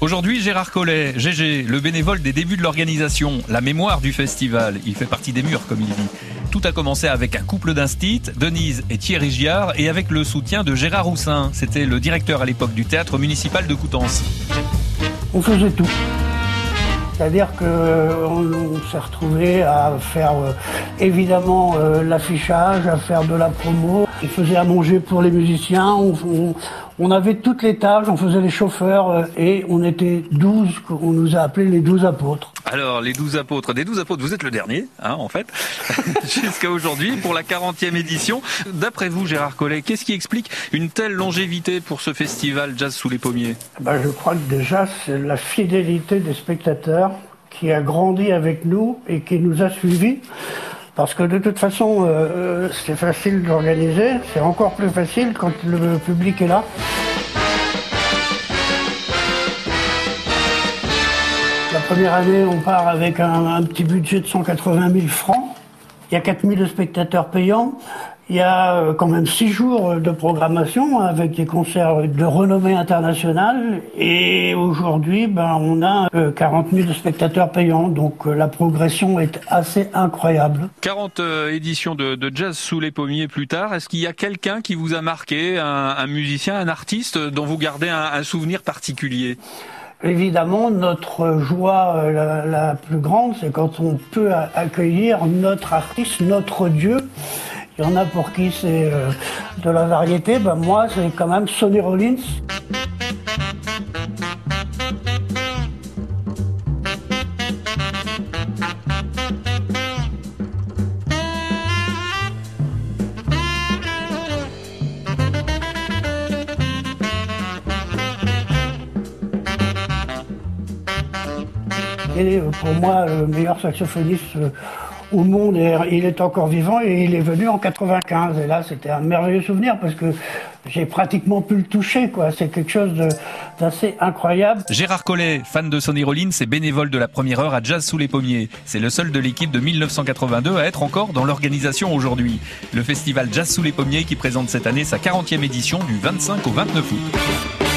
Aujourd'hui, Gérard Collet, GG, le bénévole des débuts de l'organisation, la mémoire du festival, il fait partie des murs, comme il dit. Tout a commencé avec un couple d'instits, Denise et Thierry Giard, et avec le soutien de Gérard Roussin. C'était le directeur à l'époque du théâtre municipal de Coutances. On faisait tout. C'est-à-dire qu'on s'est retrouvé à faire euh, évidemment euh, l'affichage, à faire de la promo. On faisait à manger pour les musiciens, avait toutes les tâches, on faisait les chauffeurs euh, et on était 12, on nous a appelés les 12 apôtres. Alors, les 12 apôtres, des 12 apôtres, vous êtes le dernier, hein, en fait, jusqu'à aujourd'hui, pour la 40e édition. D'après vous, Gérard Collet, qu'est-ce qui explique une telle longévité pour ce festival Jazz sous les pommiers? Ben, Je crois que déjà, c'est la fidélité des spectateurs qui a grandi avec nous et qui nous a suivis. Parce que de toute façon, euh, euh, c'est facile d'organiser, c'est encore plus facile quand le public est là. Première année, on part avec un, petit budget de 180 000 francs. Il y a 4000 spectateurs payants. Il y a euh, quand même six jours de programmation avec des concerts de renommée internationale. Et aujourd'hui, ben, on a 40 euh, 000 spectateurs payants. Donc euh, la progression est assez incroyable. 40 éditions de, jazz sous les pommiers plus tard. Est-ce qu'il y a quelqu'un qui vous a marqué, un, musicien, un artiste dont vous gardez un, souvenir particulier? Évidemment, notre joie la, la plus grande, c'est quand on peut accueillir notre artiste, notre Dieu. Il y en a pour qui c'est euh, de la variété. Ben moi, c'est quand même Sonny Rollins. Et pour moi, le meilleur saxophoniste euh, au monde il est encore vivant et il est venu en 95. Et là, c'était un merveilleux souvenir parce que j'ai pratiquement pu le toucher. C'est quelque chose d'assez incroyable. Gérard Collet, fan de Sonny Rollins et bénévole de la première heure à Jazz sous les pommiers. C'est le seul de l'équipe de 1982 à être encore dans l'organisation aujourd'hui. Le festival Jazz sous les pommiers qui présente cette année sa 40e édition du 25 au 29 août.